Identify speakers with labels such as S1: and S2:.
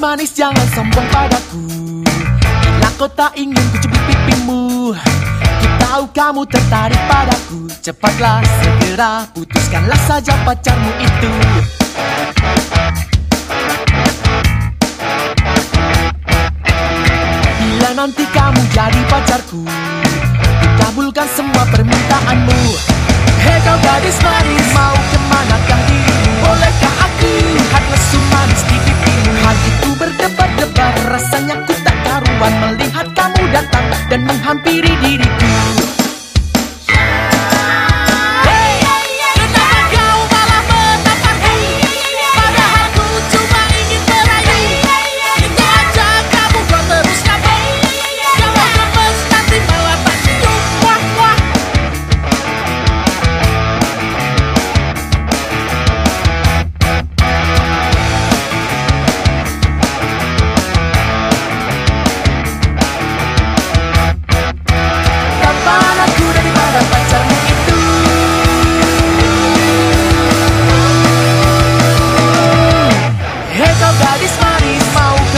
S1: manis jangan sombong padaku. Bila kau tak ingin ku cubit pipimu. Ku tahu kamu tertarik padaku. Cepatlah segera putuskanlah saja pacarmu itu. Bila nanti kamu jadi pacarku Ku semua permintaanmu. Hei kau gadis manis Mau ke mana kah hampir that mais money, mouth.